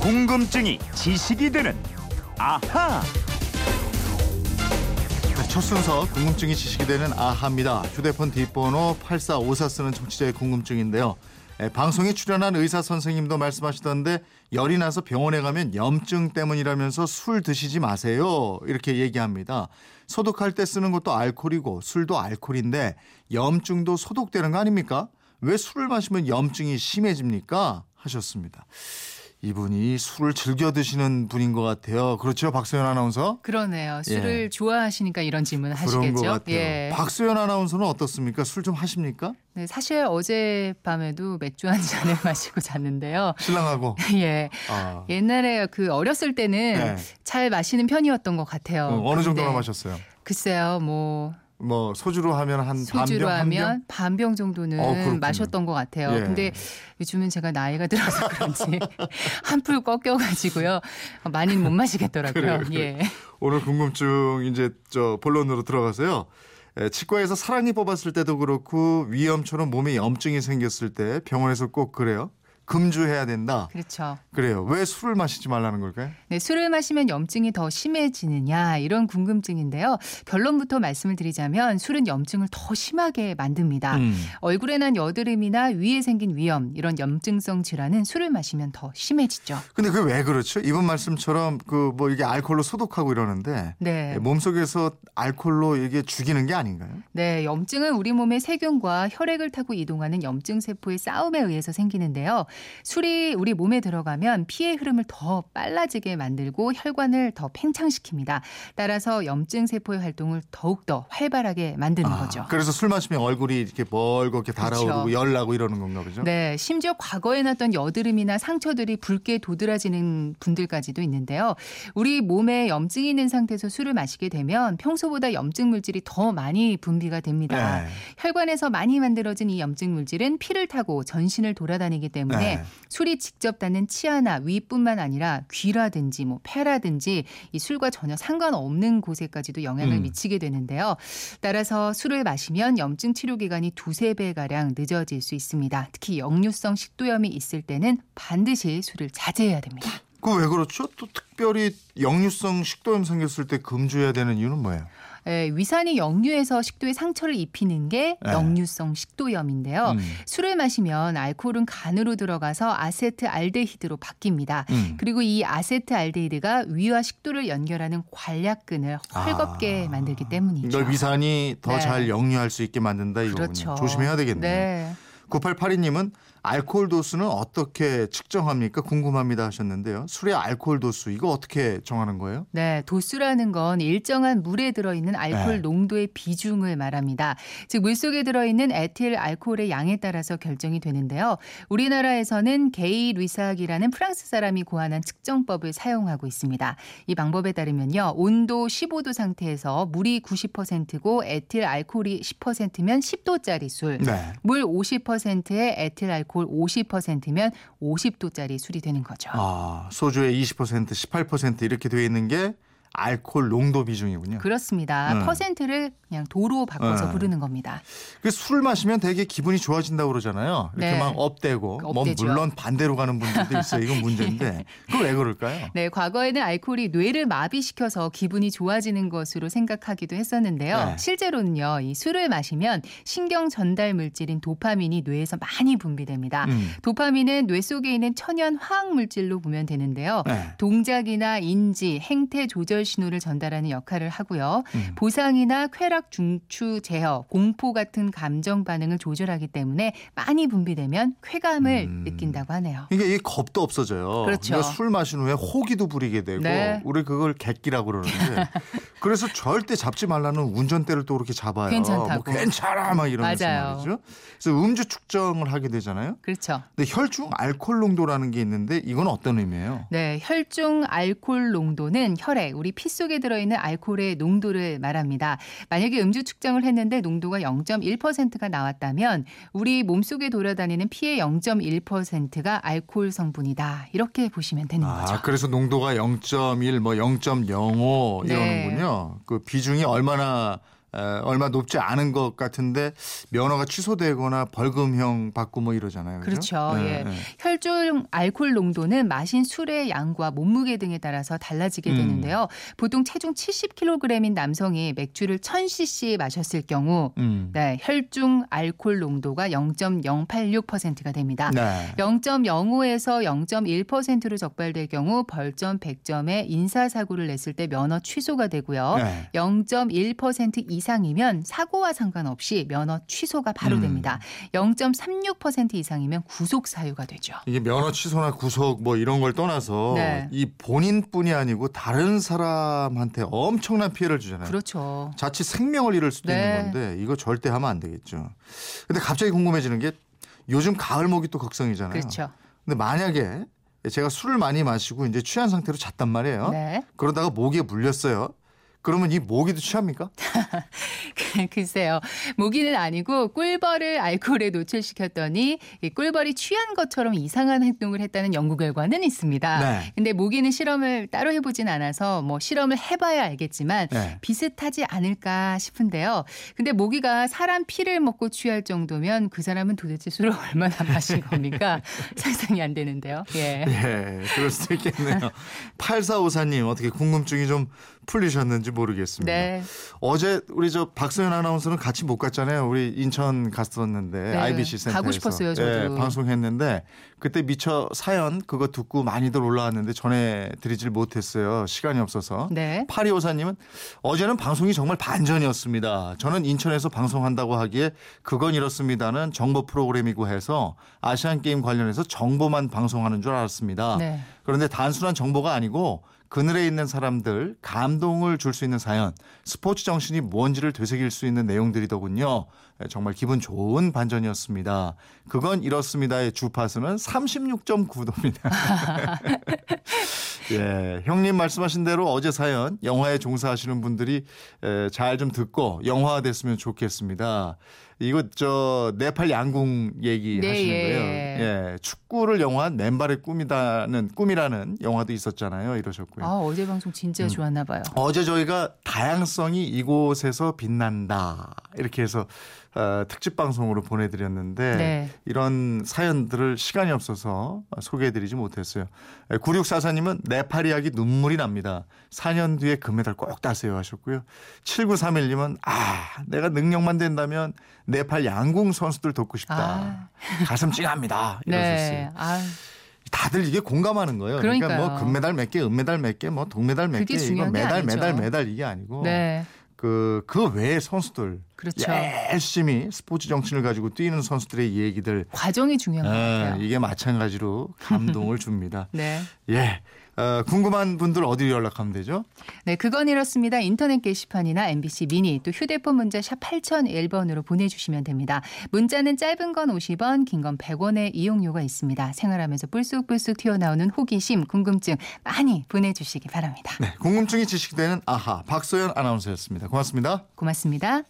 궁금증이 지식이 되는 아하. 네, 첫 순서 궁금증이 지식이 되는 아하입니다. 휴대폰 뒷번호 8454 쓰는 청취자의 궁금증인데요. 에, 방송에 출연한 의사 선생님도 말씀하시던데 열이 나서 병원에 가면 염증 때문이라면서 술 드시지 마세요. 이렇게 얘기합니다. 소독할 때 쓰는 것도 알코올이고 술도 알코올인데 염증도 소독되는 거 아닙니까? 왜 술을 마시면 염증이 심해집니까? 하셨습니다. 이분이 술을 즐겨 드시는 분인 것 같아요. 그렇죠, 박소연 아나운서? 그러네요. 술을 예. 좋아하시니까 이런 질문 그런 하시겠죠. 것 같아요. 예. 박소연 아나운서는 어떻습니까? 술 좀 하십니까? 네, 사실 어젯밤에도 맥주 한 잔을 마시고 잤는데요. 신랑하고. 예. 아, 옛날에 그 어렸을 때는 네. 잘 마시는 편이었던 것 같아요. 어, 어느 정도나 마셨어요? 글쎄요, 뭐 뭐 소주로 하면 한 소주로 반병? 하면 반병 정도는 어. 마셨던 것 같아요. 예. 근데 요즘은 제가 나이가 들어서 그런지 한풀 꺾여가지고요. 많이는 못 마시겠더라고요. 그래요, 예. 오늘 궁금증 이제 저 본론으로 들어가서요. 에, 치과에서 사랑니 뽑았을 때도 그렇고 위염처럼 몸에 염증이 생겼을 때 병원에서 꼭 그래요. 금주해야 된다. 그렇죠. 그래요. 왜 술을 마시지 말라는 걸까요? 네, 술을 마시면 염증이 더 심해지느냐 이런 궁금증인데요. 결론부터 말씀을 드리자면 술은 염증을 더 심하게 만듭니다. 음. 얼굴에 난 여드름이나 위에 생긴 위염 이런 염증성 질환은 술을 마시면 더 심해지죠. 근데 그게 왜 그렇죠? 이번 말씀처럼 그 뭐 이게 알코올로 소독하고 이러는데 네. 몸속에서 알코올로 이게 죽이는 게 아닌가요? 네, 염증은 우리 몸의 세균과 혈액을 타고 이동하는 염증 세포의 싸움에 의해서 생기는데요. 술이 우리 몸에 들어가면 피의 흐름을 더 빨라지게 만들고 혈관을 더 팽창시킵니다. 따라서 염증 세포의 활동을 더욱더 활발하게 만드는 거죠. 그래서 술 마시면 얼굴이 이렇게 멀겋게 달아오르고 그렇죠. 열나고 이러는 건가 보죠? 네, 심지어 과거에 났던 여드름이나 상처들이 붉게 도드라지는 분들까지도 있는데요. 우리 몸에 염증이 있는 상태에서 술을 마시게 되면 평소보다 염증 물질이 더 많이 분비가 됩니다. 네. 혈관에서 많이 만들어진 이 염증 물질은 피를 타고 전신을 돌아다니기 때문에 네. 술이 직접 닿는 치아나 위뿐만 아니라 귀라든지 뭐 폐라든지 이 술과 전혀 상관없는 곳에까지도 영향을 음. 미치게 되는데요. 따라서 술을 마시면 염증 치료 기간이 두세 배 가량 늦어질 수 있습니다. 특히 역류성 식도염이 있을 때는 반드시 술을 자제해야 됩니다. 그 왜 그렇죠? 또 특별히 역류성 식도염 생겼을 때 금주해야 되는 이유는 뭐예요? 예, 위산이 역류해서 식도에 상처를 입히는 게 네. 역류성 식도염인데요. 음. 술을 마시면 알코올은 간으로 들어가서 아세트알데히드로 바뀝니다. 음. 그리고 이 아세트알데히드가 위와 식도를 연결하는 관략근을 헐겁게 아. 만들기 때문이죠. 그러니까 위산이 더 네. 잘 역류할 수 있게 만든다 이거군요. 그렇죠. 조심해야 되겠네요. 네. 9882님은 알코올 도수는 어떻게 측정합니까? 궁금합니다 하셨는데요. 술의 알코올 도수 이거 어떻게 정하는 거예요? 네, 도수라는 건 일정한 물에 들어 있는 알코올 네. 농도의 비중을 말합니다. 즉, 물 속에 들어 있는 에틸 알코올의 양에 따라서 결정이 되는데요. 우리나라에서는 게이 리삭이라는 프랑스 사람이 고안한 측정법을 사용하고 있습니다. 이 방법에 따르면요. 온도 15도 상태에서 물이 90%고 에틸 알코올이 10%면 10도짜리 술. 네. 물 50%에 에틸 알코올 50%면 50도짜리 술이 되는 거죠. 아, 소주의 20% 18% 이렇게 되어 있는 게 알코올 농도 비중이군요. 그렇습니다. 네. 퍼센트를 그냥 도로 바꿔서 네. 부르는 겁니다. 그술 마시면 되게 기분이 좋아진다고 그러잖아요. 이렇게 네. 막 업되고 뭐 업되죠. 물론 반대로 가는 분들도 있어요. 이건 문제인데 그거 왜 그럴까요? 네, 과거에는 알코올이 뇌를 마비시켜서 기분이 좋아지는 것으로 생각하기도 했었는데요. 네. 실제로는요, 이 술을 마시면 신경 전달 물질인 도파민이 뇌에서 많이 분비됩니다. 음. 도파민은 뇌 속에 있는 천연 화학 물질로 보면 되는데요. 네. 동작이나 인지, 행태 조절 신호를 전달하는 역할을 하고요. 음. 보상이나 쾌락, 중추, 제어, 공포 같은 감정 반응을 조절하기 때문에 많이 분비되면 쾌감을 음. 느낀다고 하네요. 이게 겁도 없어져요. 그렇죠. 그러니까 술 마신 후에 호기도 부리게 되고 네. 우리 그걸 객기라고 그러는데 그래서 절대 잡지 말라는 운전대를 또 그렇게 잡아요. 괜찮다고. 뭐 괜찮아 막 이러면서 맞아요. 말이죠. 그래서 음주 측정을 하게 되잖아요. 그렇죠. 근데 혈중 알코올 농도라는 게 있는데 이건 어떤 의미예요? 네, 혈중 알코올 농도는 혈액, 우리 피 속에 들어있는 알코올의 농도를 말합니다. 만약에 음주 측정을 했는데 농도가 0.1%가 나왔다면 우리 몸속에 돌아다니는 피의 0.1%가 알코올 성분이다. 이렇게 보시면 되는 거죠. 아, 그래서 농도가 0.1, 뭐 0.05 네. 이러는군요. 그 비중이 얼마나 어, 얼마 높지 않은 것 같은데 면허가 취소되거나 벌금형 받고 뭐 이러잖아요. 그죠? 그렇죠. 예, 예. 예. 혈중 알코올 농도는 마신 술의 양과 몸무게 등에 따라서 달라지게 음. 되는데요. 보통 체중 70kg인 남성이 맥주를 1000cc 마셨을 경우 음. 네, 혈중 알코올 농도가 0.086%가 됩니다. 네. 0.05에서 0.1%로 적발될 경우 벌점 100점에 인사사고를 냈을 때 면허 취소가 되고요. 네. 0.1% 이상이면 사고와 상관없이 면허 취소가 바로 음. 됩니다. 0.36% 이상이면 구속 사유가 되죠. 이게 면허 취소나 구속 뭐 이런 걸 떠나서 네. 이 본인뿐이 아니고 다른 사람한테 엄청난 피해를 주잖아요. 그렇죠. 자칫 생명을 잃을 수도 네. 있는 건데 이거 절대 하면 안 되겠죠. 근데 갑자기 궁금해지는 게 요즘 가을 모기 또 걱정이잖아요. 그렇죠. 근데 만약에 제가 술을 많이 마시고 이제 취한 상태로 잤단 말이에요. 네. 그러다가 모기에 물렸어요. 그러면 이 모기도 취합니까? 글쎄요. 모기는 아니고 꿀벌을 알코올에 노출시켰더니 이 꿀벌이 취한 것처럼 이상한 행동을 했다는 연구 결과는 있습니다. 네. 근데 모기는 실험을 따로 해보진 않아서 뭐 실험을 해봐야 알겠지만 네. 비슷하지 않을까 싶은데요. 근데 모기가 사람 피를 먹고 취할 정도면 그 사람은 도대체 술을 얼마나 마신 겁니까? 상상이 안 되는데요. 예. 예, 그럴 수도 있겠네요. 8454님 어떻게 궁금증이 좀 풀리셨는지 모르겠습니다. 네. 어제 우리 저 박소연 아나운서는 같이 못 갔잖아요. 우리 인천 갔었는데 네, IBC 센터에서 가고 싶었어요, 저도. 예, 방송했는데 그때 미처 사연 그거 듣고 많이들 올라왔는데 전해 드리질 못했어요. 시간이 없어서. 네. 파리오사님은 어제는 방송이 정말 반전이었습니다. 저는 인천에서 방송한다고 하기에 그건 이렇습니다는 정보 프로그램이고 해서 아시안 게임 관련해서 정보만 방송하는 줄 알았습니다. 네. 그런데 단순한 정보가 아니고 그늘에 있는 사람들 감동을 줄 수 있는 사연, 스포츠 정신이 뭔지를 되새길 수 있는 내용들이더군요. 예, 정말 기분 좋은 반전이었습니다. 그건 이렇습니다의 주파수는 36.9도입니다. 예, 형님 말씀하신 대로 어제 사연 영화에 종사하시는 분들이 잘 좀 듣고 영화화 됐으면 좋겠습니다. 이거 저 네팔 양궁 얘기 네, 하시는 예, 거예요. 예. 예, 축구를 영화한 맨발의 꿈이다는 꿈이라는 영화도 있었잖아요. 이러셨고요. 아, 어제 방송 진짜 좋았나 봐요. 어제 저희가 다양성이 이곳에서 빛난다 이렇게 해서 어, 특집 방송으로 보내드렸는데 네. 이런 사연들을 시간이 없어서 소개해드리지 못했어요. 9644님은 네팔 이야기 눈물이 납니다. 4년 뒤에 금메달 꼭 따세요 하셨고요. 7931님은 아 내가 능력만 된다면 네팔 양궁 선수들 돕고 싶다. 가슴 찡합니다. 이러셨어요. 네. 아, 다들 이게 공감하는 거예요. 그러니까 그러니까요. 뭐 금메달 몇 개, 은메달 몇 개, 뭐 동메달 몇 개, 이거 메달, 아니죠. 메달, 메달 이게 아니고 네. 그, 그 외의 선수들 그렇죠. 열심히 스포츠 정신을 가지고 뛰는 선수들의 얘기들 과정이 중요한 것 아, 같아요. 이게 마찬가지로 감동을 줍니다. 네. 예. 어, 궁금한 분들 어디로 연락하면 되죠? 네, 그건 이렇습니다. 인터넷 게시판이나 MBC 미니 또 휴대폰 문자 샵 8001번으로 보내주시면 됩니다. 문자는 짧은 건 50원, 긴 건 100원의 이용료가 있습니다. 생활하면서 불쑥불쑥 튀어나오는 호기심, 궁금증 많이 보내주시기 바랍니다. 네. 궁금증이 지식되는 아하 박소연 아나운서였습니다. 고맙습니다. 고맙습니다.